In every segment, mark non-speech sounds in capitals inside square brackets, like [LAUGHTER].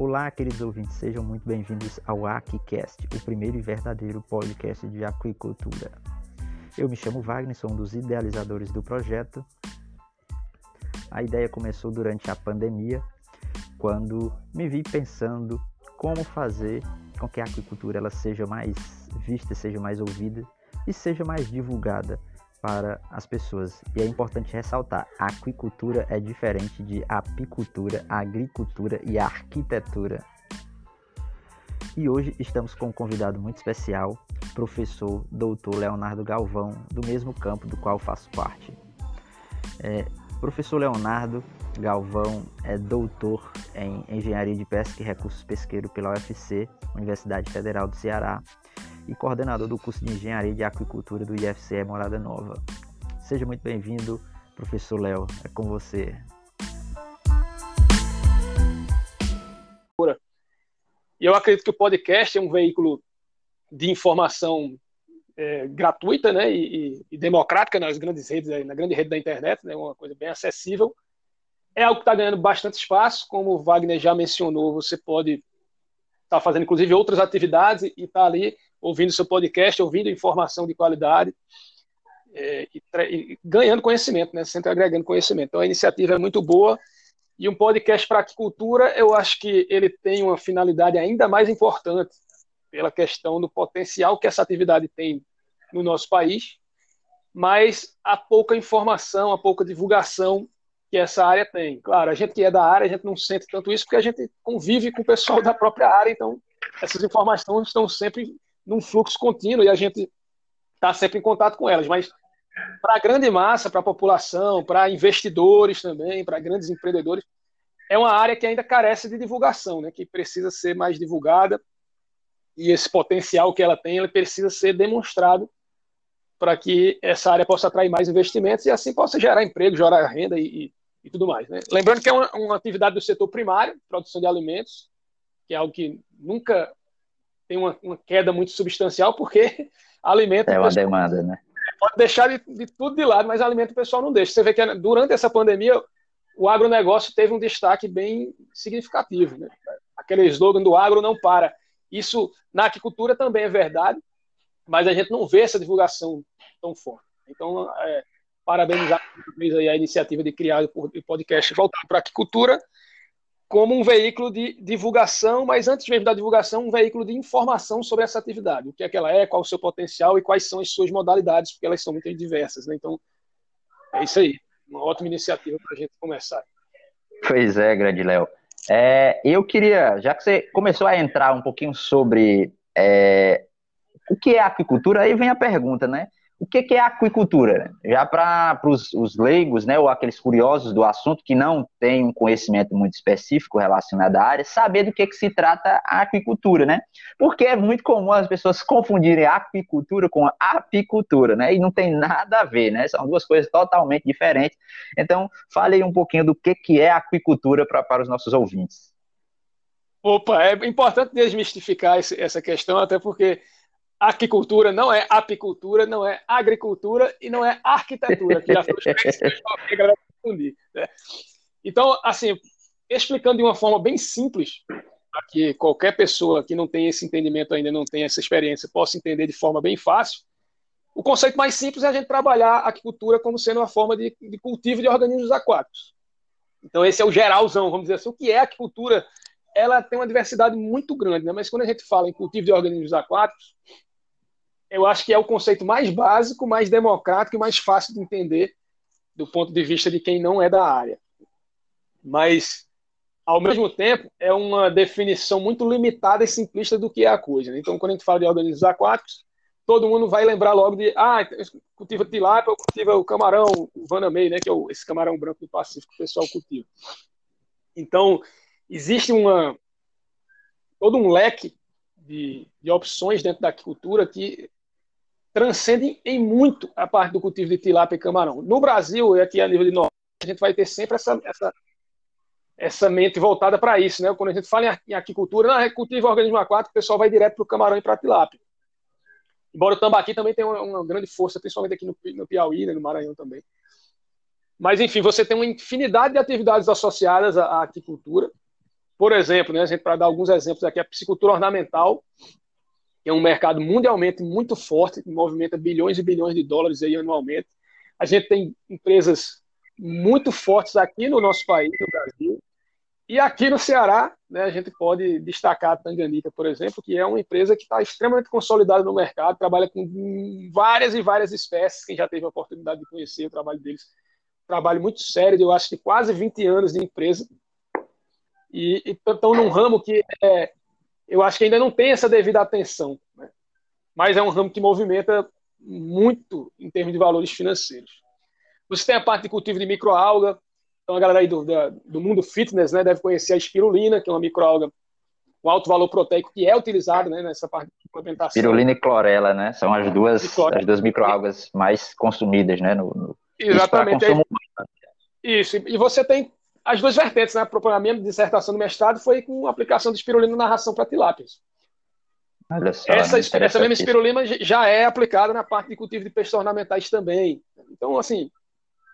Olá, queridos ouvintes, sejam muito bem-vindos ao AquiCast, o primeiro e verdadeiro podcast de aquicultura. Eu me chamo Wagner, sou um dos idealizadores do projeto. A ideia começou durante a pandemia, quando me vi pensando como fazer com que a aquicultura ela seja mais vista, seja mais ouvida e seja mais divulgada para as pessoas. E é importante ressaltar: a aquicultura é diferente de apicultura, agricultura e arquitetura. E hoje estamos com um convidado muito especial, professor doutor Leonardo Galvão, do mesmo campo do qual faço parte. É, professor Leonardo Galvão é doutor em Engenharia de Pesca e Recursos Pesqueiros pela UFC, Universidade Federal do Ceará, e coordenador do curso de Engenharia de Aquicultura do IFCE Morada Nova. Seja muito bem-vindo, professor Léo, é com você. E eu acredito que o podcast é um veículo de informação é, gratuita né, e, e, democrática nas grandes redes, na grande rede da internet, né, uma coisa bem acessível. É algo que está ganhando bastante espaço, como o Wagner já mencionou, você pode estar tá fazendo inclusive outras atividades e estar tá ali ouvindo seu podcast, ouvindo informação de qualidade é, e, e, ganhando conhecimento, né? sempre agregando conhecimento. Então a iniciativa é muito boa e um podcast para aquicultura, eu acho que ele tem uma finalidade ainda mais importante pela questão do potencial que essa atividade tem no nosso país, mas a pouca informação, a pouca divulgação que essa área tem. Claro, a gente que é da área, a gente não sente tanto isso porque a gente convive com o pessoal [LAUGHS] da própria área, então essas informações estão sempre num fluxo contínuo e a gente está sempre em contato com elas. Mas para a grande massa, para a população, para investidores também, para grandes empreendedores, é uma área que ainda carece de divulgação, né? que precisa ser mais divulgada e esse potencial que ela tem, ele precisa ser demonstrado para que essa área possa atrair mais investimentos e assim possa gerar emprego, gerar renda e, e, e tudo mais. Né? Lembrando que é uma, uma, atividade do setor primário, produção de alimentos, que é algo que nunca tem uma, uma queda muito substancial, porque [LAUGHS] alimenta. É uma pessoal, demanda, né? Pode deixar de, de, tudo de lado, mas alimenta o pessoal não deixa. Você vê que durante essa pandemia, o agronegócio teve um destaque bem significativo. Né? Aquele slogan do agro não para. Isso na aquicultura também é verdade, mas a gente não vê essa divulgação tão forte. Então, é, parabenizar a iniciativa de criar o podcast voltar para a aquicultura como um veículo de divulgação, mas antes mesmo da divulgação, um veículo de informação sobre essa atividade, o que é que ela é, qual o seu potencial e quais são as suas modalidades, porque elas são muito diversas. Né? Então, é isso aí. Uma ótima iniciativa para a gente começar. Pois é, grande Léo. É, eu queria, já que você começou a entrar um pouquinho sobre é, o que é aquicultura, aí vem a pergunta, né? O que, que é aquicultura? Já para os leigos, né, ou aqueles curiosos do assunto que não têm um conhecimento muito específico relacionado à área, saber do que, que se trata a aquicultura, né? Porque é muito comum as pessoas [LAUGHS] confundirem aquicultura com apicultura, né? E não tem nada a ver, né? São duas coisas totalmente diferentes. Então, fale aí um pouquinho do que, que é aquicultura pra, para os nossos ouvintes. Opa, é importante desmistificar essa questão, até porque aquicultura, não é apicultura, não é agricultura e não é arquitetura, que já foi [LAUGHS] confundir. Né? Então, assim, explicando de uma forma bem simples, para que qualquer pessoa que não tem esse entendimento ainda, não tem essa experiência, possa entender de forma bem fácil, o conceito mais simples é a gente trabalhar a aquicultura como sendo uma forma de, de cultivo de organismos aquáticos. Então, esse é o geralzão, vamos dizer assim. O que é aquicultura? Ela tem uma diversidade muito grande, né? mas quando a gente fala em cultivo de organismos aquáticos, eu acho que é o conceito mais básico, mais democrático e mais fácil de entender do ponto de vista de quem não é da área. Mas, ao mesmo tempo, é uma definição muito limitada e simplista do que é a coisa. Né? Então, quando a gente fala de organismos aquáticos, todo mundo vai lembrar logo de, ah, cultiva tilápia, cultiva o camarão, o vanamei, né, que é esse camarão branco do Pacífico que o pessoal cultiva. Então, existe uma todo um leque de, de opções dentro da agricultura que transcendem em muito a parte do cultivo de tilápia e camarão. No Brasil, e aqui a nível de norte, a gente vai ter sempre essa, essa, essa mente voltada para isso. Né? Quando a gente fala em aquicultura, não, cultivo organismo aquático, o pessoal vai direto para o camarão e para a tilápia. Embora o tambaqui também tenha uma, uma grande força, principalmente aqui no, no Piauí, né, no Maranhão também. Mas, enfim, você tem uma infinidade de atividades associadas à, à aquicultura. Por exemplo, né, para dar alguns exemplos aqui, a piscicultura ornamental, é um mercado mundialmente muito forte, que movimenta bilhões e bilhões de dólares aí anualmente. A gente tem empresas muito fortes aqui no nosso país, no Brasil, e aqui no Ceará, né, a gente pode destacar a Tanganica, por exemplo, que é uma empresa que está extremamente consolidada no mercado, trabalha com várias e várias espécies. Quem já teve a oportunidade de conhecer o trabalho deles, trabalho muito sério, eu acho que quase 20 anos de empresa. E estão num ramo que é, eu acho que ainda não tem essa devida atenção, né? mas é um ramo que movimenta muito em termos de valores financeiros. Você tem a parte de cultivo de microalga, então a galera aí do, do mundo fitness né, deve conhecer a espirulina, que é uma microalga com alto valor proteico que é utilizado né, nessa parte de implementação. Espirulina e clorela, né? São as duas, as duas microalgas mais consumidas, né? No, no... Exatamente. Isso, Isso, e você tem as duas vertentes, né? A minha dissertação do mestrado foi com aplicação de espirulina na ração para tilápias. Só, essa, essa mesma espirulina já é aplicada na parte de cultivo de peixes ornamentais também. Então, assim,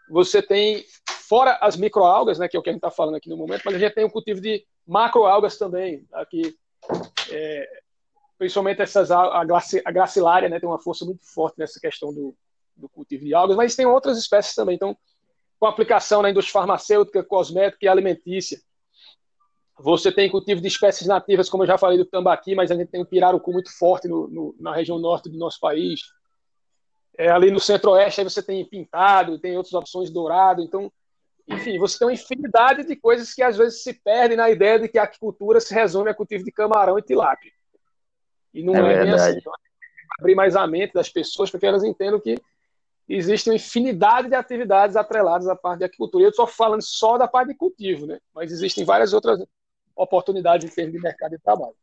você tem, fora as microalgas, né, que é o que a gente está falando aqui no momento, mas a gente tem o cultivo de macroalgas também, aqui, é, principalmente essas, a, glaci, a gracilária, né, tem uma força muito forte nessa questão do, do cultivo de algas, mas tem outras espécies também, então, com aplicação na indústria farmacêutica, cosmética e alimentícia, você tem cultivo de espécies nativas, como eu já falei do tambaqui, mas a gente tem o pirarucu muito forte no, no, na região norte do nosso país. É, ali no centro-oeste aí você tem pintado, tem outras opções dourado. Então, enfim, você tem uma infinidade de coisas que às vezes se perdem na ideia de que a aquicultura se resume a cultivo de camarão e tilápia. E não é, é bem assim. Então, abrir mais a mente das pessoas para que elas entendam que existe uma infinidade de atividades atreladas à parte de aquicultura. Eu estou falando só da parte de cultivo, né? mas existem várias outras oportunidades em termos de mercado de trabalho.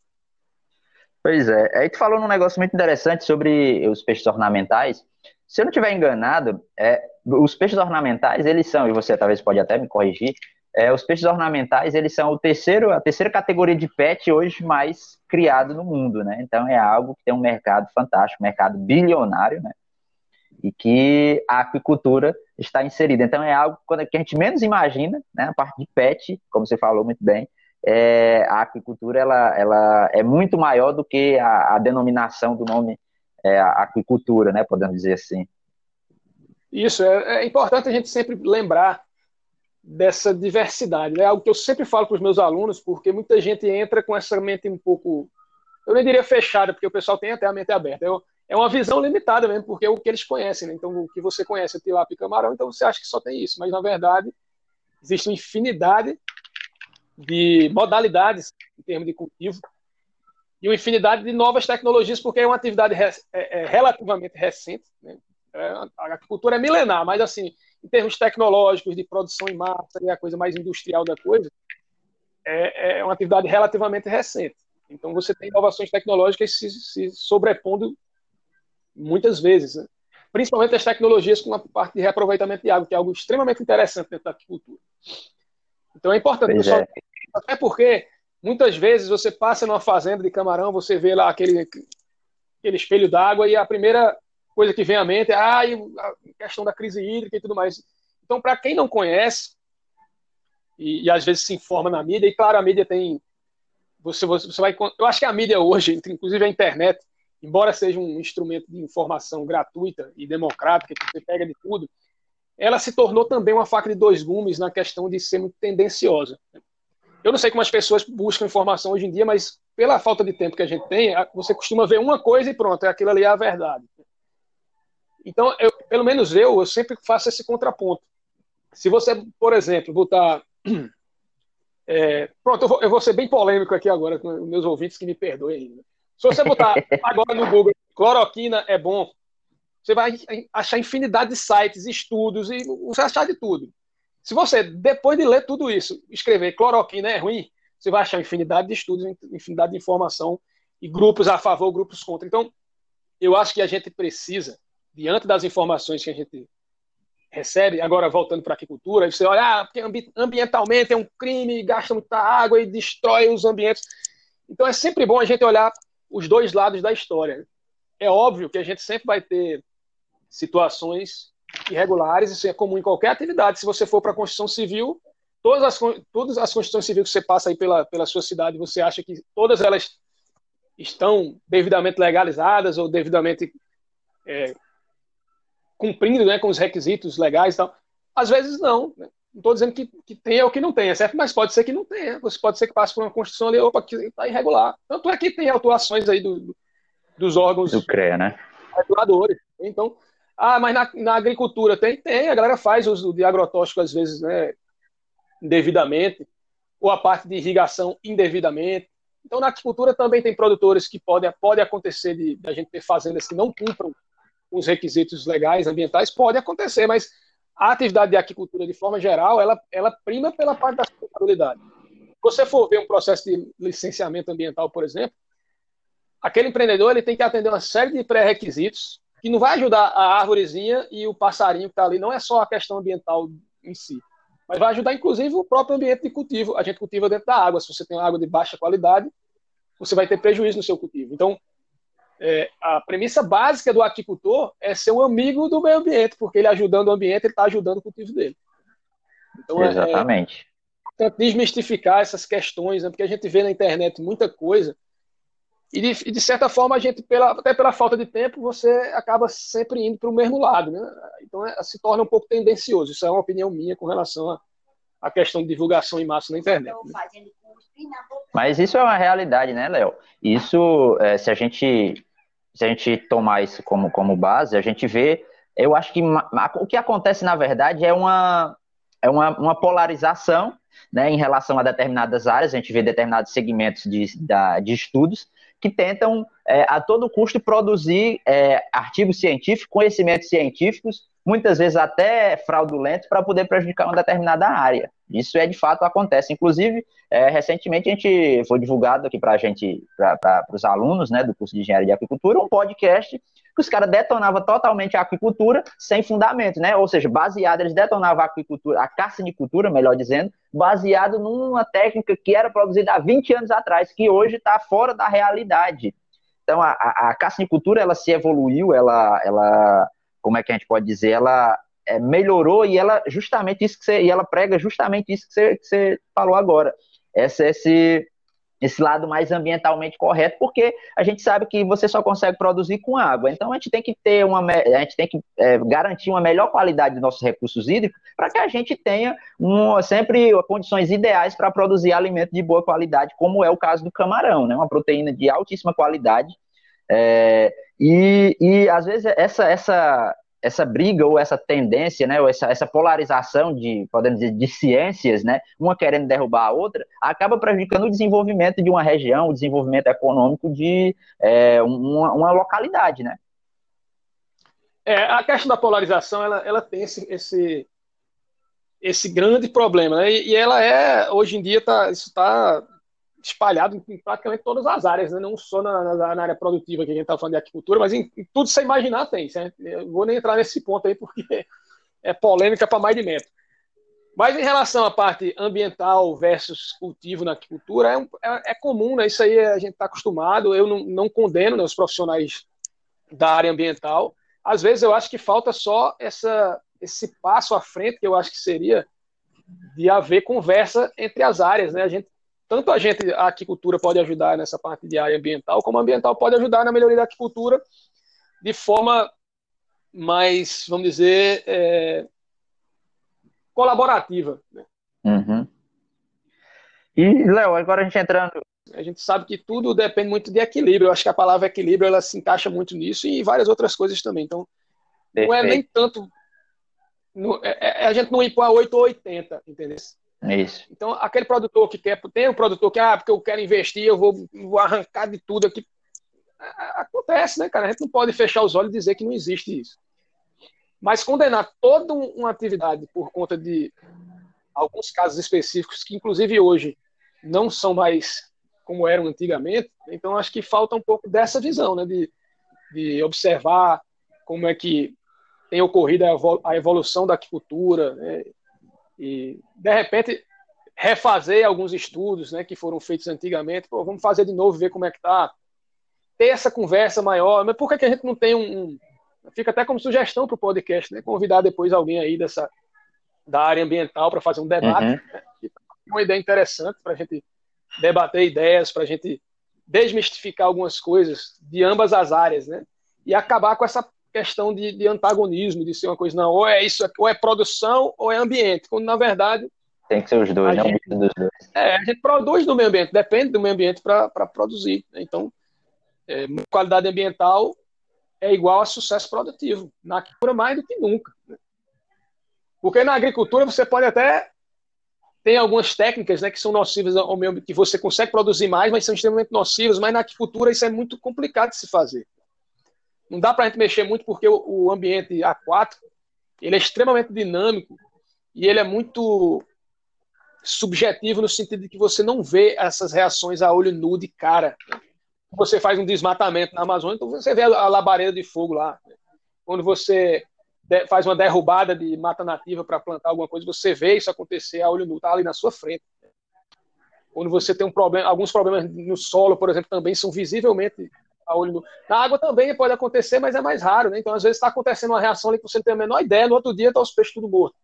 Pois é. Aí tu falou num negócio muito interessante sobre os peixes ornamentais. Se eu não estiver enganado, é, os peixes ornamentais, eles são, e você talvez pode até me corrigir, é, os peixes ornamentais, eles são o terceiro, a terceira categoria de pet hoje mais criado no mundo, né? Então é algo que tem um mercado fantástico, mercado bilionário, né? E que a aquicultura está inserida. Então é algo que a gente menos imagina, né? A parte de pet, como você falou muito bem, é, a aquicultura ela, ela é muito maior do que a, a denominação do nome é, aquicultura, né, podemos dizer assim. Isso, é, é, importante a gente sempre lembrar dessa diversidade. É algo que eu sempre falo para os meus alunos, porque muita gente entra com essa mente um pouco, eu nem diria fechada, porque o pessoal tem até a mente aberta. Eu, é uma visão limitada mesmo, porque é o que eles conhecem. Né? Então, o que você conhece é tilápia e camarão, então você acha que só tem isso. Mas, na verdade, existe uma infinidade de modalidades em termos de cultivo e uma infinidade de novas tecnologias, porque é uma atividade é, é, relativamente recente. Né? É, a agricultura é milenar, mas assim, em termos tecnológicos, de produção em massa, e a coisa mais industrial da coisa, é, é uma atividade relativamente recente. Então você tem inovações tecnológicas se, se sobrepondo muitas vezes, né? principalmente as tecnologias com a parte de reaproveitamento de água, que é algo extremamente interessante dentro da agricultura. Então é importante, pessoal, é. até porque muitas vezes você passa numa fazenda de camarão, você vê lá aquele, aquele espelho d'água e a primeira coisa que vem à mente é ah, a questão da crise hídrica e tudo mais. Então, para quem não conhece, e, e, às vezes se informa na mídia, e claro, a mídia tem. Você, você vai. Eu acho que a mídia hoje, [LAUGHS] inclusive a internet, embora seja um instrumento de informação gratuita e democrática, que você pega de tudo, ela se tornou também uma faca de dois gumes na questão de ser muito tendenciosa. Eu não sei como as pessoas buscam informação hoje em dia, mas pela falta de tempo que a gente tem, você costuma ver uma coisa e pronto, aquilo ali é a verdade. Então, eu, pelo menos eu, eu sempre faço esse contraponto. Se você, por exemplo, botar. [CLEARS THROAT] É, pronto, eu vou, eu vou, ser bem polêmico aqui agora com meus ouvintes que me perdoem. Se você botar agora no Google cloroquina é bom, você vai achar infinidade de sites, estudos, e você achar de tudo. Se você, depois de ler tudo isso, escrever cloroquina é ruim, você vai achar infinidade de estudos, infinidade de informação e grupos a favor, grupos contra. Então, eu acho que a gente precisa, diante das informações que a gente recebe, agora voltando para a agricultura, você olha, ah, porque ambientalmente é um crime, gasta muita água e destrói os ambientes. Então, é sempre bom a gente olhar os dois lados da história. É óbvio que a gente sempre vai ter situações irregulares, isso é comum em qualquer atividade. Se você for para a construção civil, todas as, todas as constituições civis que você passa aí pela, pela sua cidade, você acha que todas elas estão devidamente legalizadas ou devidamente é, cumprindo né, com os requisitos legais e tal? Às vezes não. Né? Não estou dizendo que, que tenha ou que não tenha, certo? Mas pode ser que não tenha. Você pode ser que passe por uma Constituição ali, opa, que está irregular. Tanto é que tem atuações aí do, dos órgãos do CREA, né? reguladores. Então, ah, mas na, na, agricultura tem? Tem, a galera faz uso de agrotóxico às vezes, né, indevidamente, ou a parte de irrigação indevidamente. Então, na agricultura também tem produtores que podem pode acontecer de, de a gente ter fazendas que não cumpram os requisitos legais, ambientais, pode acontecer, mas a atividade de aquicultura, de forma geral, ela, ela prima pela parte da sustentabilidade. Se você for ver um processo de licenciamento ambiental, por exemplo, aquele empreendedor ele tem que atender uma série de pré-requisitos que não vai ajudar a árvorezinha e o passarinho que está ali. Não é só a questão ambiental em si, mas vai ajudar, inclusive, o próprio ambiente de cultivo. A gente cultiva dentro da água. Se você tem água de baixa qualidade, você vai ter prejuízo no seu cultivo. Então, é, a premissa básica do aquicultor é ser um amigo do meio ambiente, porque ele ajudando o ambiente, ele está ajudando o cultivo dele. Então, é, Exatamente. É, é desmistificar essas questões, né, porque a gente vê na internet muita coisa, e de, e de, certa forma a gente, pela, até pela falta de tempo, você acaba sempre indo para o mesmo lado. Né? Então é, se torna um pouco tendencioso. Isso é uma opinião minha com relação à questão de divulgação em massa na internet. Né? Mas isso é uma realidade, né, Léo? Isso, é, se a gente se a gente tomar isso como, como base, a gente vê, eu acho que o que acontece, na verdade, é uma, é uma, uma polarização né, em relação a determinadas áreas, a gente vê determinados segmentos de, de estudos que tentam, é, a todo custo, produzir é, artigos científicos, conhecimentos científicos, muitas vezes até fraudulentos, para poder prejudicar uma determinada área. Isso é de fato acontece. Inclusive, é, recentemente a gente foi divulgado aqui para a gente, para os alunos né, do curso de engenharia de aquicultura, um podcast que os caras detonavam totalmente a aquicultura sem fundamento, né? Ou seja, baseado, eles detonavam a aquicultura, a carcinicultura, melhor dizendo, baseado numa técnica que era produzida há 20 anos atrás, que hoje está fora da realidade. Então, a, a, a carcinicultura, ela se evoluiu, ela, ela, como é que a gente pode dizer, ela é, melhorou e ela justamente isso que você, e ela prega justamente isso que você, que você falou agora. Essa, esse, esse lado mais ambientalmente correto, porque a gente sabe que você só consegue produzir com água. Então a gente tem que ter uma, a gente tem que é, garantir uma melhor qualidade dos nossos recursos hídricos para que a gente tenha um, sempre condições ideais para produzir alimento de boa qualidade, como é o caso do camarão, né? Uma proteína de altíssima qualidade. É, e, e às vezes essa, essa, essa briga ou essa tendência, né, ou essa, essa polarização de, podemos dizer, de ciências, né, uma querendo derrubar a outra, acaba prejudicando o desenvolvimento de uma região, o desenvolvimento econômico de é, uma, uma, localidade, né? É, a questão da polarização, ela, ela tem esse, esse, esse grande problema, né, e, e ela é, hoje em dia, tá, isso está espalhado em praticamente todas as áreas, né? não só na, na, na área produtiva que a gente está falando de agricultura, mas em, em tudo você imaginar tem. Certo? Eu vou nem entrar nesse ponto aí porque [LAUGHS] é polêmica para mais de metro. Mas em relação à parte ambiental versus cultivo na agricultura, é, é, é comum, né? isso aí a gente está acostumado. Eu não, não condeno né, os profissionais da área ambiental. Às vezes eu acho que falta só essa, esse passo à frente, que eu acho que seria de haver conversa entre as áreas. Né? A gente tanto a gente, a aquicultura pode ajudar nessa parte de área ambiental, como a ambiental pode ajudar na melhoria da aquicultura de forma mais, vamos dizer, é, colaborativa. Né? Uhum. E, Léo, agora a gente entrando. A gente sabe que tudo depende muito de equilíbrio. Eu acho que a palavra equilíbrio ela se encaixa muito nisso e várias outras coisas também. Então, Perfeito. não é nem tanto. é, é, a gente não ir para 8 ou 80, entendeu? Isso. Então, aquele produtor que quer, tem um produtor que, ah, porque eu quero investir, eu vou, vou arrancar de tudo aqui. Acontece, né, cara? A gente não pode fechar os olhos e dizer que não existe isso. Mas condenar toda uma atividade por conta de alguns casos específicos, que inclusive hoje não são mais como eram antigamente, então acho que falta um pouco dessa visão, né, de, de observar como é que tem ocorrido a evolução da agricultura, né, e, de repente, refazer alguns estudos né, que foram feitos antigamente. Pô, vamos fazer de novo, ver como é que tá. Ter essa conversa maior. Mas por que, que a gente não tem um. um... Fica até como sugestão para o podcast, né? Convidar depois alguém aí dessa, da área ambiental para fazer um debate. Uhum. Né? Uma ideia interessante para a gente debater ideias, para a gente desmistificar algumas coisas de ambas as áreas, né? E acabar com essa questão de, de antagonismo, de ser uma coisa, não, ou é isso, ou é produção ou é ambiente, quando na verdade. Tem que ser os dois, não gente, dos dois. É, a gente produz no meio ambiente, depende do meio ambiente para produzir. Né? Então, é, qualidade ambiental é igual a sucesso produtivo, na agricultura mais do que nunca. Né? Porque na agricultura você pode até tem algumas técnicas né, que são nocivas ao meio que você consegue produzir mais, mas são extremamente nocivas, mas na agricultura isso é muito complicado de se fazer. Não dá para a gente mexer muito porque o, ambiente aquático ele é extremamente dinâmico e ele é muito subjetivo no sentido de que você não vê essas reações a olho nu de cara. Você faz um desmatamento na Amazônia, então você vê a labareda de fogo lá. Quando você faz uma derrubada de mata nativa para plantar alguma coisa, você vê isso acontecer a olho nu, está ali na sua frente. Quando você tem um problema, alguns problemas no solo, por exemplo, também são visivelmente a olho nu. Na água também pode acontecer, mas é mais raro, né? Então, às vezes, está acontecendo uma reação ali que você não tem a menor ideia, no outro dia está os peixes tudo mortos.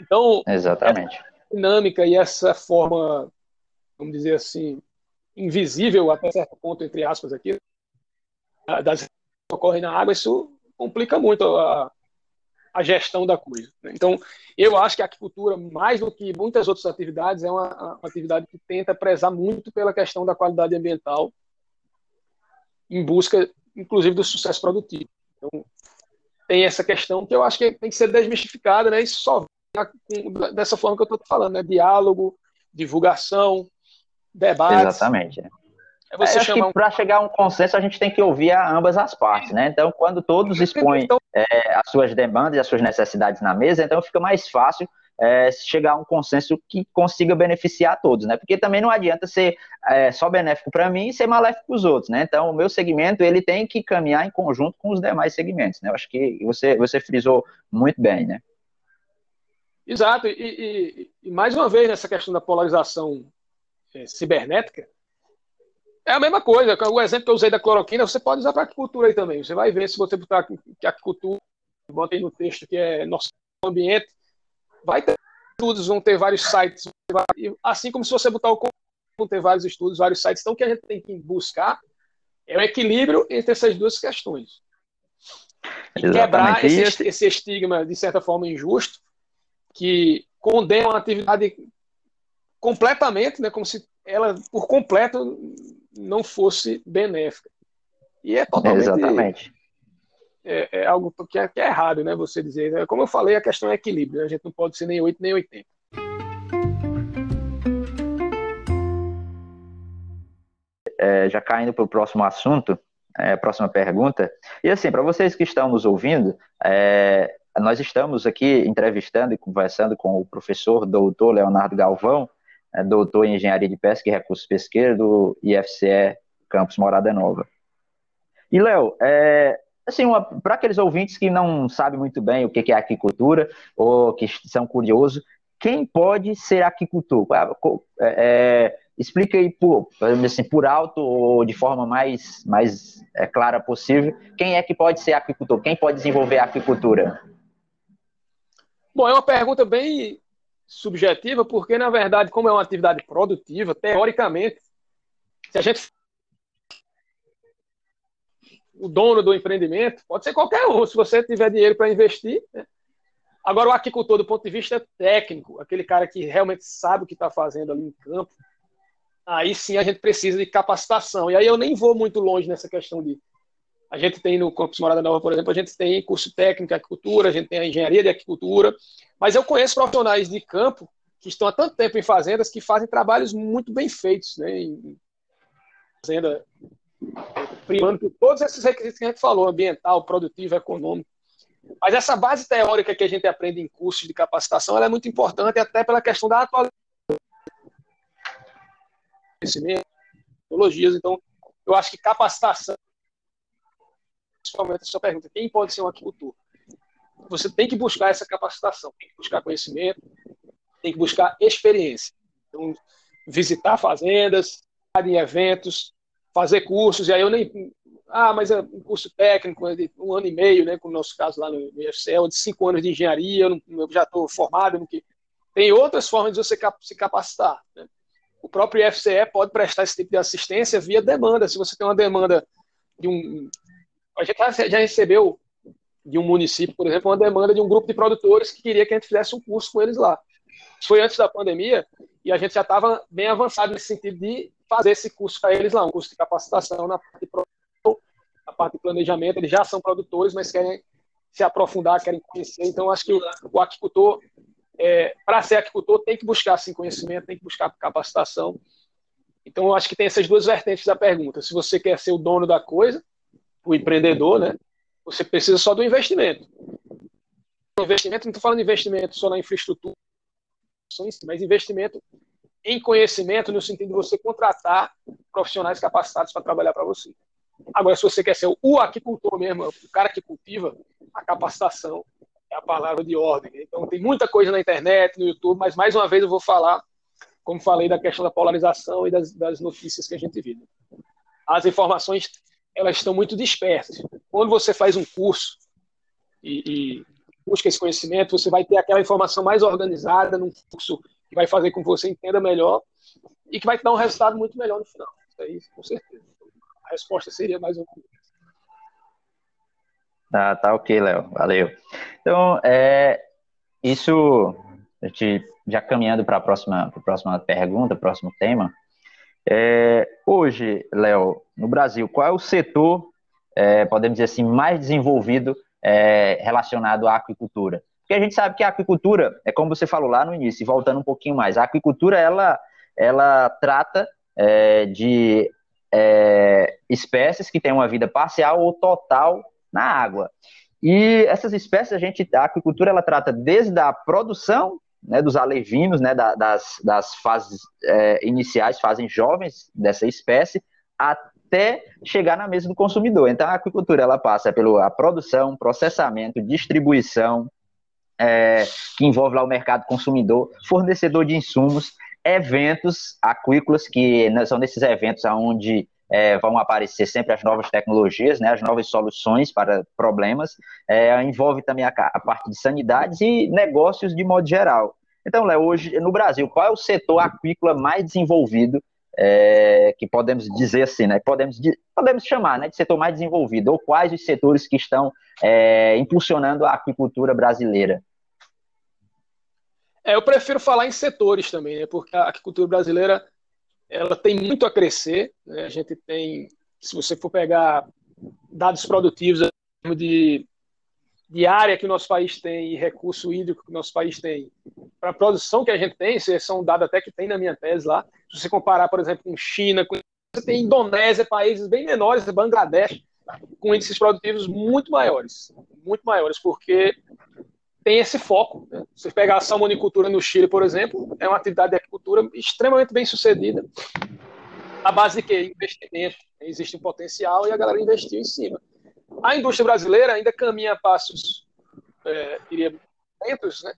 Então, Exatamente. dinâmica e essa forma, vamos dizer assim, invisível até certo ponto, entre aspas, aqui, das que ocorrem na água, isso complica muito a, a gestão da coisa. Né? Então, eu acho que a aquicultura, mais do que muitas outras atividades, é uma, uma, atividade que tenta prezar muito pela questão da qualidade ambiental, em busca, inclusive, do sucesso produtivo. Então, tem essa questão que eu acho que tem que ser desmistificada, né? E só dessa forma que eu estou falando, né? Diálogo, divulgação, debate. Exatamente. É você é, acho que para chegar a um consenso a gente tem que ouvir a ambas as partes, né? Então, quando todos expõem então é, as suas demandas e as suas necessidades na mesa, então fica mais fácil é, chegar a um consenso que consiga beneficiar todos, né? Porque também não adianta ser é, só benéfico para mim e ser maléfico para os outros, né? Então, o meu segmento ele tem que caminhar em conjunto com os demais segmentos, né? Eu acho que você, você frisou muito bem, né? Exato, e, e, e mais uma vez nessa questão da polarização é, cibernética, é a mesma coisa. O exemplo que eu usei da cloroquina, você pode usar para agricultura aí também. Você vai ver se você botar que a agricultura, bota aí no texto que é nosso ambiente, vai ter estudos, vão ter vários sites, assim como se você botar o vão ter vários estudos, vários sites. Então, o que a gente tem que buscar é o equilíbrio entre essas duas questões. E quebrar esse, esse estigma, de certa forma, injusto, que condena uma atividade completamente, né, como se ela, por completo, não fosse benéfica. E é totalmente. Exatamente. É, é algo que é, que é, errado, né? Você dizer. Né? Como eu falei, a questão é equilíbrio. Né? A gente não pode ser nem 8 nem 80. É, já caindo para o próximo assunto, é, próxima pergunta. E assim, para vocês que estão nos ouvindo, é, nós estamos aqui entrevistando e conversando com o professor doutor Leonardo Galvão, é doutor em Engenharia de Pesca e Recursos Pesqueiros do IFCE Campus Morada Nova. E, Léo, é, assim, para aqueles ouvintes que não sabem muito bem o que é aquicultura ou que são curiosos, quem pode ser aquicultor? É, é, explica aí por, assim, por alto ou de forma mais, mais é, clara possível, quem é que pode ser aquicultor? Quem pode desenvolver a aquicultura? Bom, é uma pergunta bem subjetiva, porque, na verdade, como é uma atividade produtiva, teoricamente, se a gente. O dono do empreendimento pode ser qualquer um, se você tiver dinheiro para investir. Né? Agora, o aquicultor, do ponto de vista técnico, aquele cara que realmente sabe o que está fazendo ali em campo, aí sim a gente precisa de capacitação. E aí eu nem vou muito longe nessa questão de. A gente tem no Campus Morada Nova, por exemplo, a gente tem curso técnico de agricultura, a gente tem a engenharia de agricultura, mas eu conheço profissionais de campo que estão há tanto tempo em fazendas que fazem trabalhos muito bem feitos, né? Em fazenda, primando por todos esses requisitos que a gente falou, ambiental, produtivo, econômico. Mas essa base teórica que a gente aprende em cursos de capacitação é muito importante, até pela questão da atualização tecnologias. Então, eu acho que capacitação, principalmente a sua pergunta, quem pode ser um agricultor? você tem que buscar essa capacitação, tem que buscar conhecimento, tem que buscar experiência. Então, visitar fazendas, em eventos, fazer cursos, e aí eu nem. ah, mas é um curso técnico de um ano e meio, né, como no nosso caso lá no IFCE, de cinco anos de engenharia, eu, não, eu já estou formado que... Tem outras formas de você se capacitar. Né? O próprio IFCE pode prestar esse tipo de assistência via demanda. Se você tem uma demanda de um... A gente já recebeu de um município, por exemplo, uma demanda de um grupo de produtores que queria que a gente fizesse um curso com eles lá. Isso foi antes da pandemia e a gente já estava bem avançado nesse sentido de fazer esse curso para eles lá, um curso de capacitação na parte de na parte de planejamento. Eles já são produtores, mas querem se aprofundar, querem conhecer. Então, acho que o, o aquicultor, é, para ser aquicultor, tem que buscar assim, conhecimento, tem que buscar capacitação. Então, acho que tem essas duas vertentes da pergunta. Se você quer ser o dono da coisa, o empreendedor, né? Você precisa só do investimento. Investimento, não estou falando de investimento só na infraestrutura, mas investimento em conhecimento no sentido de você contratar profissionais capacitados para trabalhar para você. Agora, se você quer ser o aquicultor mesmo, o cara que cultiva, a capacitação é a palavra de ordem. Então, tem muita coisa na internet, no YouTube, mas mais uma vez eu vou falar, como falei, da questão da polarização e das, das notícias que a gente vive. As informações elas estão muito dispersas. Quando você faz um curso e, e busca esse conhecimento, você vai ter aquela informação mais organizada num curso que vai fazer com que você entenda melhor e que vai te dar um resultado muito melhor no final. Isso aí, com certeza. A resposta seria mais um pouco. Ah, tá ok, Léo. Valeu. Então, é, isso, a gente já caminhando para a próxima, próxima pergunta, próximo tema. É, hoje, Léo, no Brasil, qual é o setor, é, podemos dizer assim, mais desenvolvido é, relacionado à aquicultura? Porque a gente sabe que a aquicultura, é como você falou lá no início, voltando um pouquinho mais, a aquicultura, ela, ela trata é, de é, espécies que têm uma vida parcial ou total na água. E essas espécies, a gente, a aquicultura, ela trata desde a produção né, dos alevinos, né, da, das, das fases é, iniciais, fases jovens dessa espécie, até chegar na mesa do consumidor. Então, a aquicultura ela passa pela produção, processamento, distribuição, é, que envolve lá o mercado consumidor, fornecedor de insumos, eventos aquícolas, que são nesses eventos onde é, vão aparecer sempre as novas tecnologias, né, as novas soluções para problemas, é, envolve também a, a, parte de sanidades e negócios de modo geral. Então, Léo, hoje no Brasil, qual é o setor aquícola mais desenvolvido é, que podemos dizer assim, né? Podemos, podemos chamar né, de setor mais desenvolvido, ou quais os setores que estão é, impulsionando a aquicultura brasileira? É, eu prefiro falar em setores também, né, porque a aquicultura brasileira ela tem muito a crescer. Né? A gente tem, se você for pegar dados produtivos de, de área que o nosso país tem e recurso hídrico que o nosso país tem, para a produção que a gente tem, é um dado até que tem na minha tese lá. Se você comparar, por exemplo, com China, com, você tem Indonésia, países bem menores, Bangladesh, com índices produtivos muito maiores, muito maiores, porque tem esse foco. Né? Você pegar a salmonicultura no Chile, por exemplo, é uma atividade de agricultura extremamente bem sucedida, a base de quê? Investimento. Existe um potencial e a galera investiu em cima. A indústria brasileira ainda caminha a passos, é, diria, lentos, né?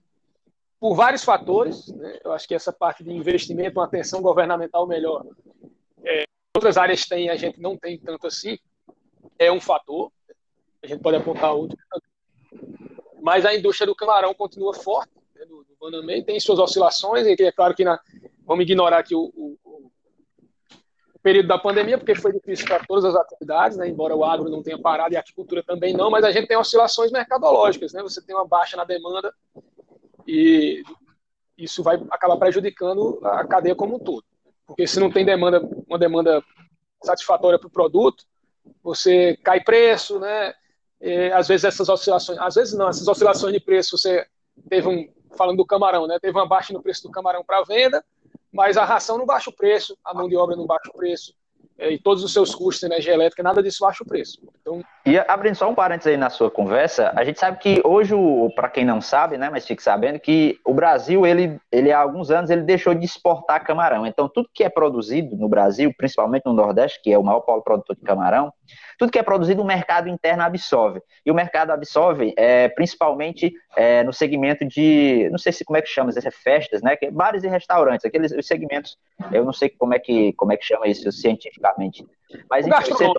Por vários fatores. Né? Eu acho que essa parte de investimento, uma atenção governamental melhor, é, outras áreas têm, a gente não tem tanto assim, é um fator. A gente pode apontar outro mas a indústria do camarão continua forte, né, do, do Banamê, tem suas oscilações, e é claro que na, vamos ignorar aqui o, o, o, período da pandemia, porque foi difícil para todas as atividades, né, embora o agro não tenha parado e a agricultura também não, mas a gente tem oscilações mercadológicas, né, você tem uma baixa na demanda e isso vai acabar prejudicando a cadeia como um todo. Porque se não tem demanda, uma demanda satisfatória para o produto, você cai preço, né? E, às vezes essas oscilações, às vezes não, essas oscilações de preço, você teve um, falando do camarão, né? Teve uma baixa no preço do camarão para venda, mas a ração não baixa o preço, a mão de obra não baixa o preço, e todos os seus custos, energia elétrica, nada disso baixa o preço. Então... E abrindo só um parênteses aí na sua conversa, a gente sabe que hoje, para quem não sabe, né, mas fique sabendo que o Brasil, ele, ele há alguns anos, ele deixou de exportar camarão. Então, tudo que é produzido no Brasil, principalmente no Nordeste, que é o maior polo produtor de camarão, tudo que é produzido, o mercado interno absorve. E o mercado absorve é, principalmente é, no segmento de, não sei se como é que chama, se é festas, né? Que, bares e restaurantes, aqueles os segmentos, eu não sei como é que, como é que chama isso cientificamente. Mas enfim, setor,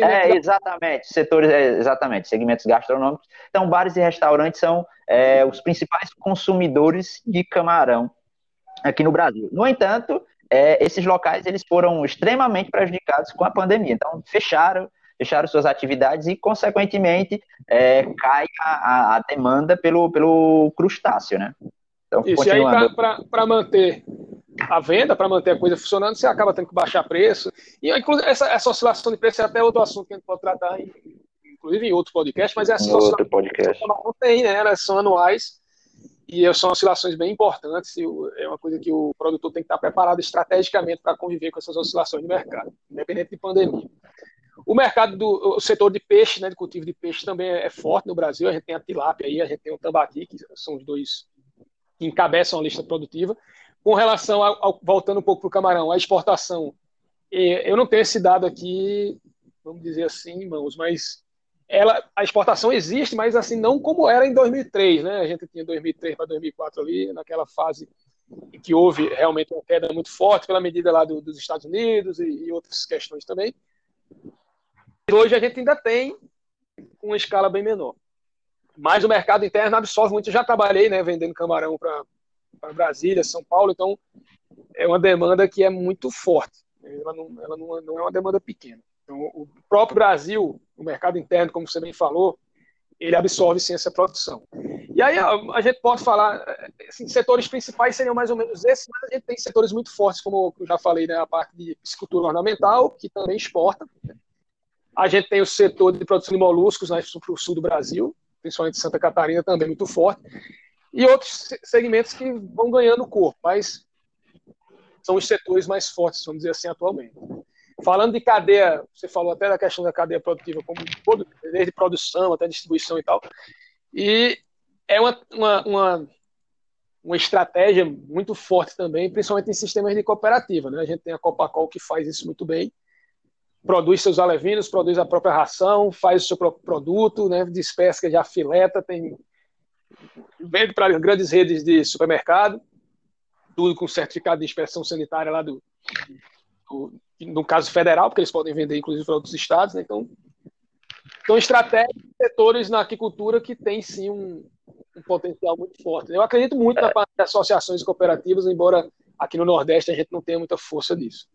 é, exatamente, setores, é, exatamente, segmentos gastronômicos. Então, bares e restaurantes são é, os principais consumidores de camarão aqui no Brasil. No entanto, é, esses locais eles foram extremamente prejudicados com a pandemia. Então, fecharam, fecharam suas atividades e, consequentemente, é, cai a, a, demanda pelo, pelo crustáceo, né? Então, Isso, e aí para manter a venda, para manter a coisa funcionando, você acaba tendo que baixar preço. E inclusive, essa, essa oscilação de preço é até outro assunto que a gente pode tratar, inclusive em outro podcast, mas essas outro podcast. não tem, né? Elas são anuais e são oscilações bem importantes. E é uma coisa que o produtor tem que estar preparado estrategicamente para conviver com essas oscilações de mercado, independente de pandemia. O mercado do o setor de peixe, né, de cultivo de peixe, também é forte no Brasil. A gente tem a tilápia aí, a gente tem o tambaqui, que são os dois que encabeçam a lista produtiva. Com relação ao, ao voltando um pouco para o camarão, a exportação, eu não tenho esse dado aqui, vamos dizer assim, irmãos, mas ela, a exportação existe, mas assim não como era em 2003, né? A gente tinha 2003 para 2004 ali, naquela fase que houve realmente uma queda muito forte pela medida lá do, dos Estados Unidos e, e outras questões também. Hoje a gente ainda tem uma escala bem menor. Mas o mercado interno absorve muito. Eu já trabalhei né, vendendo camarão para Brasília, São Paulo, então é uma demanda que é muito forte. Ela não, ela não, não é uma demanda pequena. Então, o próprio Brasil, o mercado interno, como você bem falou, ele absorve sim essa produção. E aí a, gente pode falar, assim, setores principais seriam mais ou menos esses, mas a gente tem setores muito fortes, como eu já falei, né, a parte de piscicultura ornamental, que também exporta. A gente tem o setor de produção de moluscos né, para o sul do Brasil, principalmente Santa Catarina também muito forte, e outros segmentos que vão ganhando corpo, mas são os setores mais fortes, vamos dizer assim, atualmente. Falando de cadeia, você falou até da questão da cadeia produtiva, como todo, desde produção até distribuição e tal, e é uma, uma, uma, uma estratégia muito forte também, principalmente em sistemas de cooperativa. Né? A gente tem a Copacol que faz isso muito bem, produz seus alevinos, produz a própria ração, faz o seu próprio produto, né, despesca, já fileta, tem vende para grandes redes de supermercado, tudo com certificado de inspeção sanitária lá do, do no caso federal, porque eles podem vender inclusive para outros estados, né? então são estratégias setores na aquicultura que tem sim um, um potencial muito forte. Eu acredito muito na parte de associações cooperativas, embora aqui no Nordeste a gente não tenha muita força disso.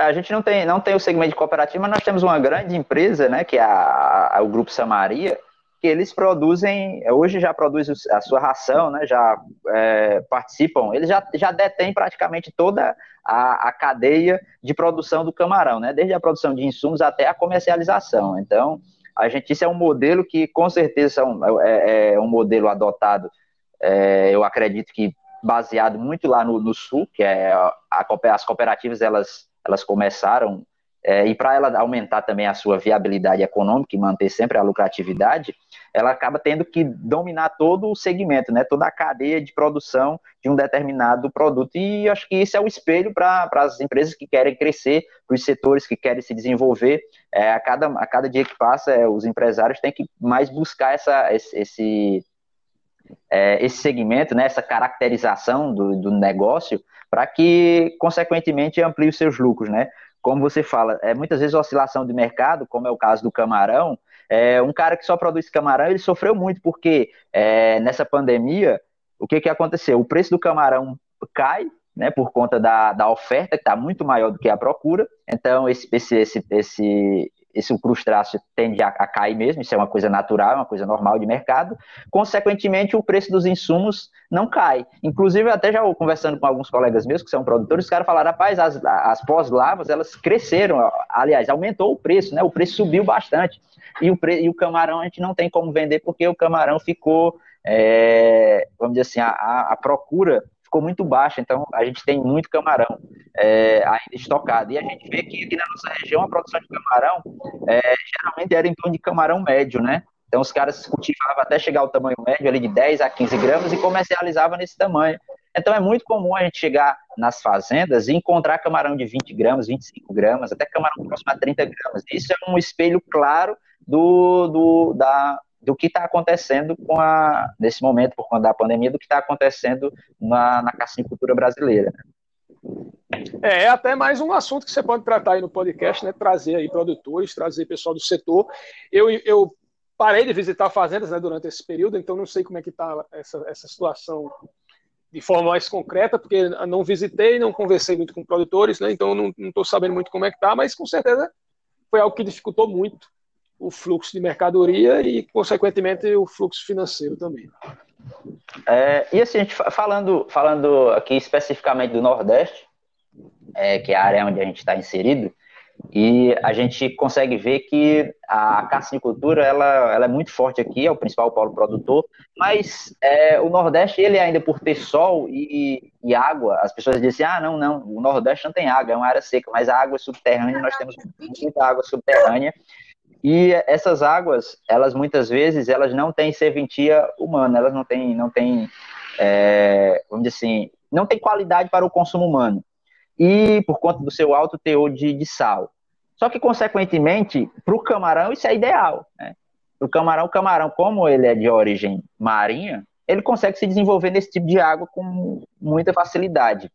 A gente não tem, não tem o segmento de cooperativa, mas nós temos uma grande empresa, né, que é a, a, o Grupo Samaria, que eles produzem, hoje já produz a sua ração, né, já é, participam, eles já, já detêm praticamente toda a, a, cadeia de produção do camarão, né, desde a produção de insumos até a comercialização. Então, a gente, isso é um modelo que com certeza é um, é, é um modelo adotado, é, eu acredito que baseado muito lá no, no sul, que é a, as cooperativas, elas elas começaram, é, e para ela aumentar também a sua viabilidade econômica e manter sempre a lucratividade, ela acaba tendo que dominar todo o segmento, né, toda a cadeia de produção de um determinado produto. E acho que isso é o espelho para as empresas que querem crescer, para os setores que querem se desenvolver. É, a, cada, a cada dia que passa, é, os empresários têm que mais buscar essa, esse, esse é, esse segmento, né, essa caracterização do, do negócio, para que, consequentemente, amplie os seus lucros, né? Como você fala, é, muitas vezes oscilação de mercado, como é o caso do camarão, é, um cara que só produz camarão, ele sofreu muito, porque é, nessa pandemia, o que, que aconteceu? O preço do camarão cai, né, por conta da, da oferta, que está muito maior do que a procura, então esse, esse, esse, esse, esse crustáceo tende a, a, cair mesmo, isso é uma coisa natural, é uma coisa normal de mercado. Consequentemente, o preço dos insumos não cai. Inclusive, até já conversando com alguns colegas meus que são produtores, os caras falaram, rapaz, as, as pós-lavas, elas cresceram, aliás, aumentou o preço, né? O preço subiu bastante. E o, pre, e o camarão a gente não tem como vender porque o camarão ficou, é, vamos dizer assim, a, a procura ficou muito baixa, então a gente tem muito camarão é, ainda estocado. E a gente vê que aqui na nossa região a produção de camarão é, geralmente era em torno de camarão médio, né? Então os caras cultivavam até chegar ao tamanho médio ali de 10 a 15 gramas e comercializavam nesse tamanho. Então é muito comum a gente chegar nas fazendas e encontrar camarão de 20 gramas, 25 gramas, até camarão próximo a 30 gramas. Isso é um espelho claro do, do, da, do que está acontecendo com a, nesse momento, por conta da pandemia, do que está acontecendo na, na caçinicultura brasileira. É, é até mais um assunto que você pode tratar aí no podcast, né? Trazer aí produtores, trazer pessoal do setor. Eu, eu parei de visitar fazendas né, durante esse período, então não sei como é que está essa, essa situação de forma mais concreta, porque não visitei, não conversei muito com produtores, né? Então não estou sabendo muito como é que está, mas com certeza foi algo que dificultou muito o fluxo de mercadoria e, consequentemente, o fluxo financeiro também. É, e assim, falando, falando aqui especificamente do Nordeste, é, que é a área onde a gente está inserido, e a gente consegue ver que a cassinicultura ela, ela é muito forte aqui, é o principal polo produtor, mas é, o Nordeste, ele ainda por ter sol e, e, água, as pessoas dizem, ah, não, não, o Nordeste não tem água, é uma área seca, mas a água é subterrânea, nós temos muita água subterrânea, e essas águas, elas muitas vezes, elas não têm serventia humana, elas não têm, não têm é, vamos dizer assim, não tem qualidade para o consumo humano. E por conta do seu alto teor de, de sal. Só que, consequentemente, para o camarão isso é ideal. Né? Para o camarão, o camarão, como ele é de origem marinha, ele consegue se desenvolver nesse tipo de água com muita facilidade.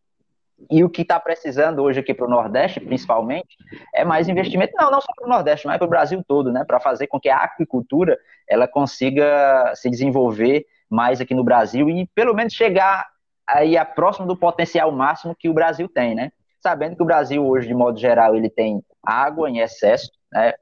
E o que está precisando hoje aqui para o Nordeste, principalmente, é mais investimento, não, não só para o Nordeste, mas para o Brasil todo, né? Para fazer com que a aquicultura ela consiga se desenvolver mais aqui no Brasil e pelo menos chegar aí a próximo do potencial máximo que o Brasil tem, né? Sabendo que o Brasil hoje, de modo geral, ele tem água em excesso, né?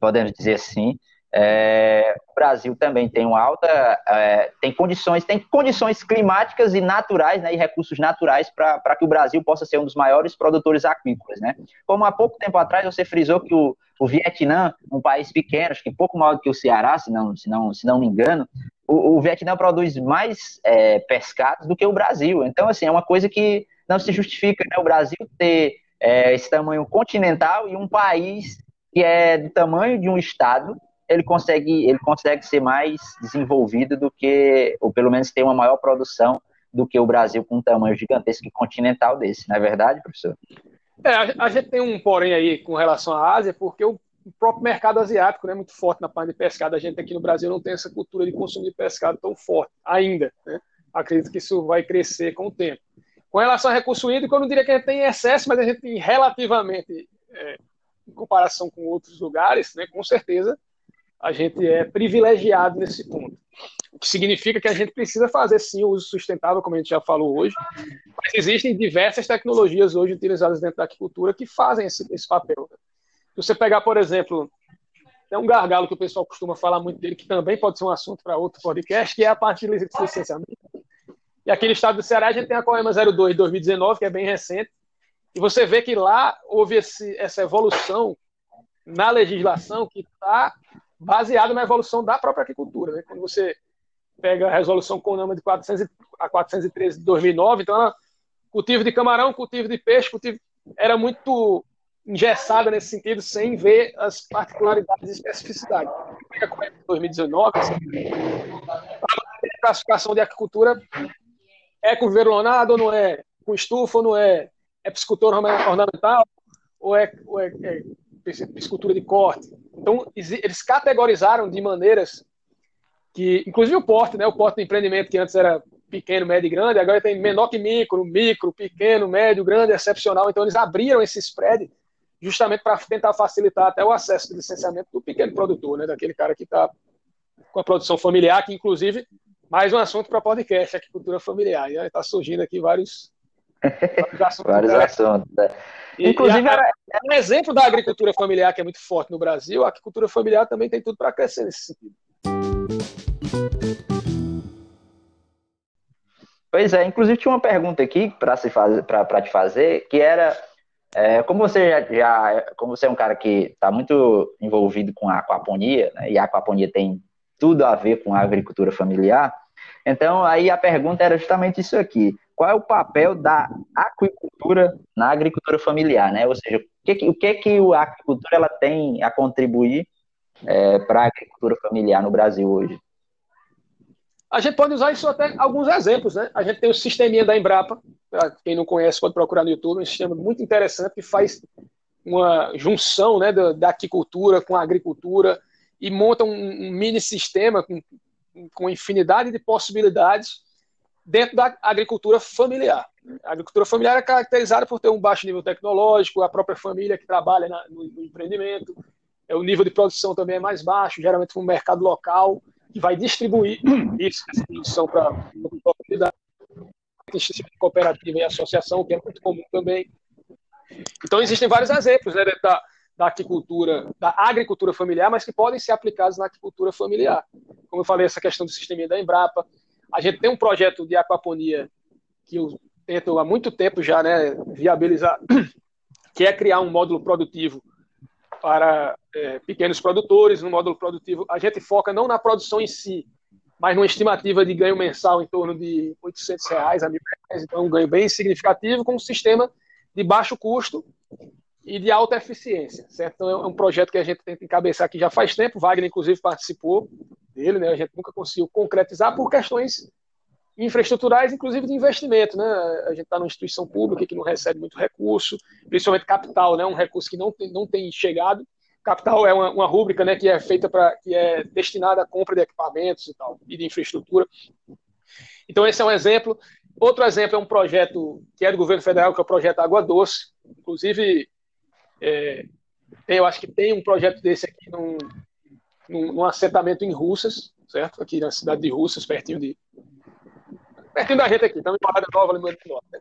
Podemos dizer assim, é, o Brasil também tem uma alta, é, tem condições, tem condições climáticas e naturais, né, e recursos naturais para que o Brasil possa ser um dos maiores produtores aquícolas, né? Como há pouco tempo atrás você frisou que o, o Vietnã, um país pequeno, acho que pouco maior do que o Ceará, se não, se não, se não me engano, o, o Vietnã produz mais é, pescados do que o Brasil. Então, assim, é uma coisa que não se justifica, né? O Brasil ter é, esse tamanho continental e um país que é do tamanho de um estado ele consegue, ele consegue ser mais desenvolvido do que, ou pelo menos ter uma maior produção do que o Brasil com um tamanho gigantesco e continental desse, não é verdade, professor? É, a, gente tem um porém aí com relação à Ásia, porque o próprio mercado asiático é né, muito forte na parte de pescado. A gente aqui no Brasil não tem essa cultura de consumo de pescado tão forte ainda. Né? Acredito que isso vai crescer com o tempo. Com relação a recurso hídrico, eu não diria que a gente tem excesso, mas a gente tem relativamente, é, em comparação com outros lugares, né, com certeza, a gente é privilegiado nesse ponto. O que significa que a gente precisa fazer sim o uso sustentável, como a gente já falou hoje, mas existem diversas tecnologias hoje utilizadas dentro da agricultura que fazem esse, esse papel. Se você pegar, por exemplo, tem um gargalo que o pessoal costuma falar muito dele, que também pode ser um assunto para outro podcast, que é a parte de licenciamento. E aqui no estado do Ceará a gente tem a Coema 02 de 2019, que é bem recente, e você vê que lá houve esse, essa evolução na legislação que está baseado na evolução da própria agricultura. Né? Quando você pega a resolução CONAMA de 400, a 413 de 2009, então ela, cultivo de camarão, cultivo de peixe, cultivo, era muito engessada nesse sentido, sem ver as particularidades e especificidades. Pega como é 2019, assim, a classificação de agricultura é com viverolonado ou não é? Com estufa ou não é? É piscicultura ornamental ou é, ou é, é piscicultura de corte? Então, eles categorizaram de maneiras que, inclusive o porte, né? O porte de empreendimento que antes era pequeno, médio e grande, agora tem menor que micro, micro, pequeno, médio, grande, excepcional. Então, eles abriram esse spread justamente para tentar facilitar até o acesso de licenciamento do pequeno produtor, né? Daquele cara que está com a produção familiar, que inclusive mais um assunto para podcast, agricultura familiar. Está surgindo aqui vários, vários assuntos. vários assuntos. Né? Inclusive, e, era, um exemplo da agricultura familiar que é muito forte no Brasil. A agricultura familiar também tem tudo para crescer nesse sentido. Pois é, inclusive tinha uma pergunta aqui para te fazer, que era é, como você já, já, como você é um cara que está muito envolvido com a aquaponia, né, e a aquaponia tem tudo a ver com a agricultura familiar, então aí a pergunta era justamente isso aqui qual é o papel da aquicultura na agricultura familiar, né? Ou seja, o que, o que, a agricultura ela tem a contribuir é, para a agricultura familiar no Brasil hoje? A gente pode usar isso até alguns exemplos, né? A gente tem o sisteminha da Embrapa, Para quem não conhece, pode procurar no YouTube. Um sistema muito interessante que faz uma junção né, da, da aquicultura com a agricultura e monta um, um mini sistema com, com infinidade de possibilidades dentro da agricultura familiar. A agricultura familiar é caracterizada por ter um baixo nível tecnológico, a própria família que trabalha na, no, no, empreendimento, é, o nível de produção também é mais baixo, geralmente um mercado local que vai distribuir isso, essa produção para a comunidade, cooperativa e associação, que é muito comum também. Então, existem vários exemplos né, da, da agricultura, da agricultura familiar, mas que podem ser aplicados na agricultura familiar. Como eu falei, essa questão do sistema da Embrapa. A gente tem um projeto de aquaponia que eu tento há muito tempo já né, viabilizar, [CLEARS THROAT] que é criar um módulo produtivo para é, pequenos produtores. No módulo produtivo, a gente foca não na produção em si, mas numa estimativa de ganho mensal em torno de 800 reais a mil reais. Então, um ganho bem significativo com um sistema de baixo custo e de alta eficiência, certo? Então, é um projeto que a gente tenta encabeçar aqui já faz tempo. Wagner, inclusive, participou dele, né? A gente nunca conseguiu concretizar por questões infraestruturais, inclusive de investimento, né? A gente está numa instituição pública que não recebe muito recurso, principalmente capital, né? Um recurso que não tem, não tem chegado. Capital é uma, uma rúbrica, né? Que é feita para, que é destinada à compra de equipamentos e tal e de infraestrutura. Então esse é um exemplo. Outro exemplo é um projeto que é do governo federal, que é o projeto Água Doce. Inclusive, é, eu acho que tem um projeto desse aqui num, num, num, assentamento em Russas, certo? Aqui na cidade de Russas, pertinho de. Pertinho da gente aqui, estamos em Parada Nova, ali no Norte. Né?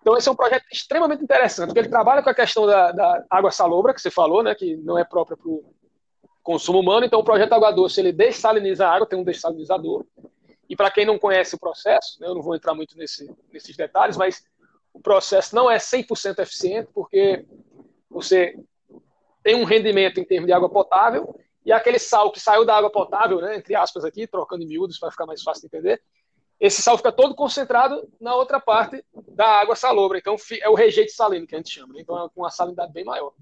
Então, esse é um projeto extremamente interessante, porque ele trabalha com a questão da, da água salobra, que você falou, né, que não é própria para o consumo humano. Então, o projeto Água Doce, ele dessaliniza a água, tem um dessalinizador. E para quem não conhece o processo, né, eu não vou entrar muito nesse, nesses detalhes, mas o processo não é 100% eficiente, porque você tem um rendimento em termos de água potável, e aquele sal que saiu da água potável, né, entre aspas aqui, trocando em miúdos para ficar mais fácil de entender, esse sal fica todo concentrado na outra parte da água salobra. Então, é o rejeito salino que a gente chama. Né? Então, é com uma salinidade bem maior.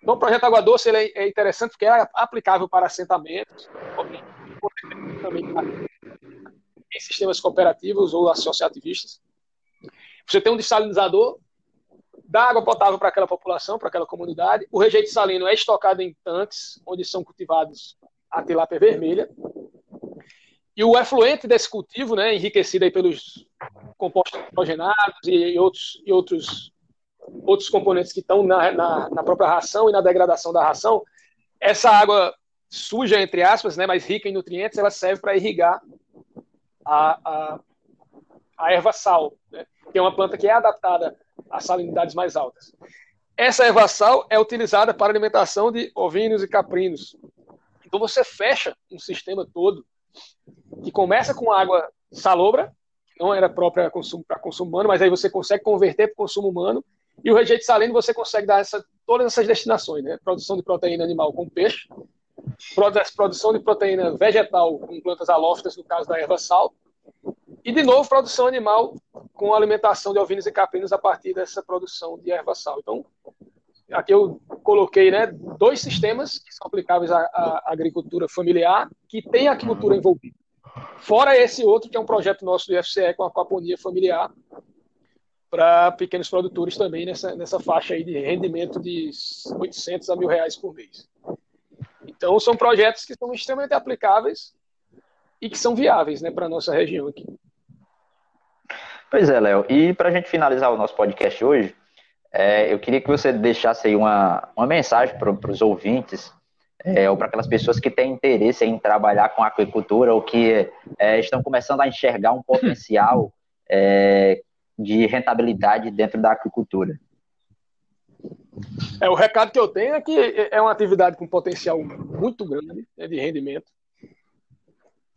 Então, o projeto Água Doce ele é interessante porque é aplicável para assentamentos, também em sistemas cooperativos ou associativistas. Você tem um dessalinizador, dá água potável para aquela população, para aquela comunidade. O rejeito salino é estocado em tanques, onde são cultivados a tilápia vermelha. E o efluente desse cultivo, né, enriquecido aí pelos compostos nitrogenados e outros, e outros, outros componentes que estão na, na, na própria ração e na degradação da ração, essa água suja, entre aspas, né, mas rica em nutrientes, ela serve para irrigar a, a, a erva sal, né? Que é uma planta que é adaptada a salinidades mais altas. Essa erva sal é utilizada para alimentação de ovinos e caprinos. Então você fecha um sistema todo que começa com água salobra, que não era própria para consumo, humano, mas aí você consegue converter para consumo humano, e o rejeito salino você consegue dar essa, todas essas destinações, né? Produção de proteína animal com peixe, produção de proteína vegetal com plantas halófitas, no caso da erva sal, e, de novo, produção animal com alimentação de ovinos e caprinos a partir dessa produção de erva sal. Então, aqui eu coloquei né, dois sistemas que são aplicáveis à, à agricultura familiar, que tem a agricultura envolvida. Fora esse outro, que é um projeto nosso do IFCE com a aquaponia familiar, para pequenos produtores também nessa, nessa faixa aí de rendimento de 800 a mil reais por mês. Então, são projetos que são extremamente aplicáveis e que são viáveis né, para a nossa região aqui. Pois é, Léo. E para a gente finalizar o nosso podcast hoje, é, eu queria que você deixasse aí uma, uma mensagem para os ouvintes, é, ou para aquelas pessoas que têm interesse em trabalhar com agricultura ou que é, estão começando a enxergar um potencial é, de rentabilidade dentro da agricultura. É, o recado que eu tenho é que é uma atividade com potencial muito grande né, de rendimento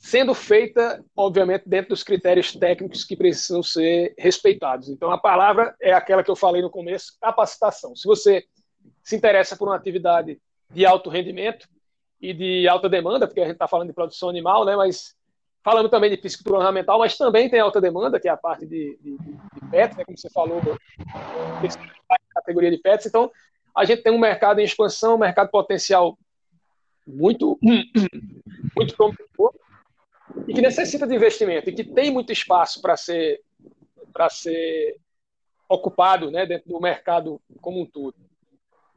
sendo feita, obviamente, dentro dos critérios técnicos que precisam ser respeitados. Então, a palavra é aquela que eu falei no começo, capacitação. Se você se interessa por uma atividade de alto rendimento e de alta demanda, porque a gente está falando de produção animal, né, mas falando também de piscicultura ornamental, mas também tem alta demanda, que é a parte de, de, de pets, né, como você falou, categoria de pets. Então, a gente tem um mercado em expansão, um mercado potencial muito, [COUGHS] muito promissor, e que necessita de investimento e que tem muito espaço para ser para ser ocupado né, dentro do mercado como um todo.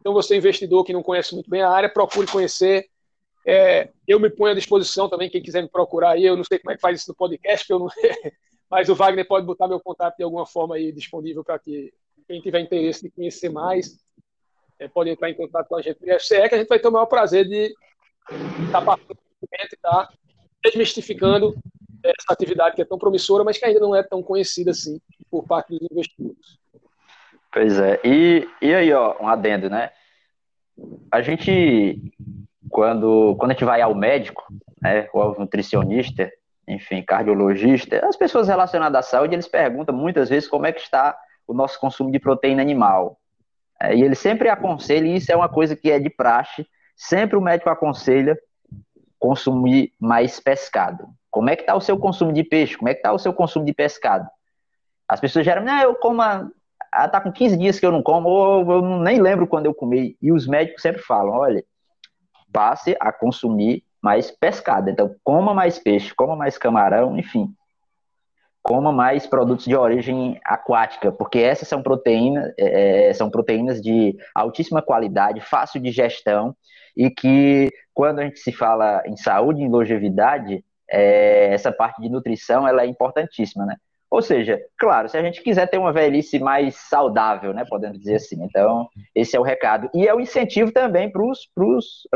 Então, você, investidor que não conhece muito bem a área, procure conhecer. É, eu me ponho à disposição também, quem quiser me procurar aí. Eu não sei como é que faz isso no podcast, não... [LAUGHS] mas o Wagner pode botar meu contato de alguma forma aí disponível para que quem tiver interesse de conhecer mais é, pode entrar em contato com a gente. E FCE, que a gente vai ter o maior prazer de estar tá passando e estar tá desmistificando essa atividade que é tão promissora, mas que ainda não é tão conhecida assim por parte dos investidores. Pois é. E, e aí, ó, um adendo, né? A gente, quando, quando a gente vai ao médico, né, ou ao nutricionista, enfim, cardiologista, as pessoas relacionadas à saúde, eles perguntam muitas vezes como é que está o nosso consumo de proteína animal. É, e ele sempre aconselha, e isso é uma coisa que é de praxe, sempre o médico aconselha consumir mais pescado. Como é que está o seu consumo de peixe? Como é que está o seu consumo de pescado? As pessoas geralmente, ah, eu como, ah, tá com 15 dias que eu não como, ou eu nem lembro quando eu comi. E os médicos sempre falam, olha, passe a consumir mais pescado. Então, coma mais peixe, coma mais camarão, enfim. Coma mais produtos de origem aquática, porque essas são proteínas, é, é, são proteínas de altíssima qualidade, fácil de gestão, e que quando a gente se fala em saúde, em longevidade, é, essa parte de nutrição ela é importantíssima, né? Ou seja, claro, se a gente quiser ter uma velhice mais saudável, né, podemos dizer assim. Então, esse é o recado. E é o incentivo também para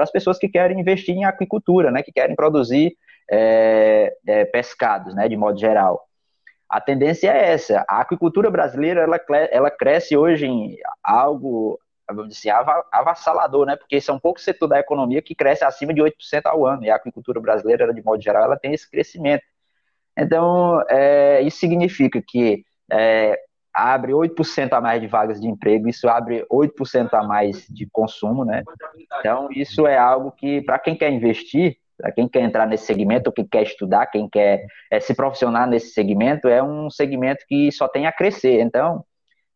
as pessoas que querem investir em aquicultura, né, que querem produzir é, é, pescados, né, de modo geral. A tendência é essa. A aquicultura brasileira ela, ela cresce hoje em algo vamos dizer, avassalador, né? Porque são poucos setores da economia que cresce acima de 8% ao ano, e a aquicultura brasileira, de modo geral, ela tem esse crescimento. Então, é, isso significa que é, abre 8% a mais de vagas de emprego, isso abre 8% a mais de consumo, né? Então, isso é algo que, para quem quer investir, quem quer entrar nesse segmento, quem quer estudar, quem quer é, se profissionar nesse segmento, é um segmento que só tem a crescer. Então,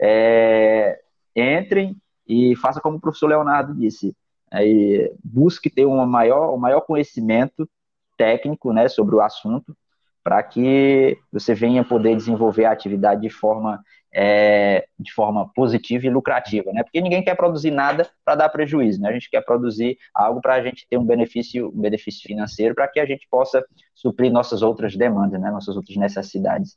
é, entrem e faça como o professor Leonardo disse, aí, busque ter uma maior, um maior conhecimento técnico né, sobre o assunto, para que você venha poder desenvolver a atividade de forma, é, de forma positiva e lucrativa, né? Porque ninguém quer produzir nada para dar prejuízo, né? A gente quer produzir algo para a gente ter um benefício, um benefício financeiro, para que a gente possa suprir nossas outras demandas, né? Nossas outras necessidades.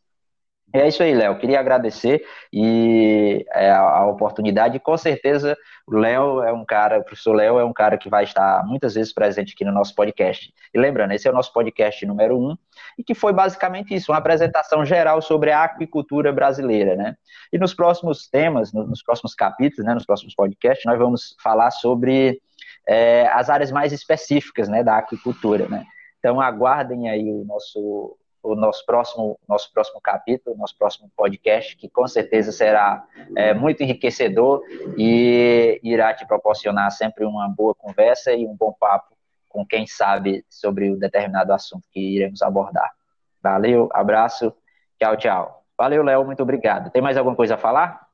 É isso aí, Léo. Queria agradecer e é, a oportunidade. Com certeza, o Léo é um cara, o professor Léo é um cara que vai estar muitas vezes presente aqui no nosso podcast. E lembrando, esse é o nosso podcast número um, e que foi basicamente isso, uma apresentação geral sobre a aquicultura brasileira, né? E nos próximos temas, nos próximos capítulos, né, nos próximos podcasts, nós vamos falar sobre é, as áreas mais específicas, né, da aquicultura, né? Então aguardem aí o nosso o nosso próximo, nosso próximo capítulo, nosso próximo podcast, que com certeza será é, muito enriquecedor e irá te proporcionar sempre uma boa conversa e um bom papo com quem sabe sobre o determinado assunto que iremos abordar. Valeu, abraço, tchau, tchau. Valeu, Léo, muito obrigado. Tem mais alguma coisa a falar?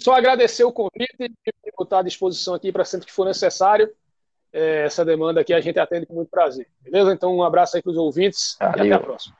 Só agradecer o convite e botar à disposição aqui para sempre que for necessário é, essa demanda aqui a gente atende com muito prazer. Beleza? Então, um abraço aí para os ouvintes Valeu. e até a próxima.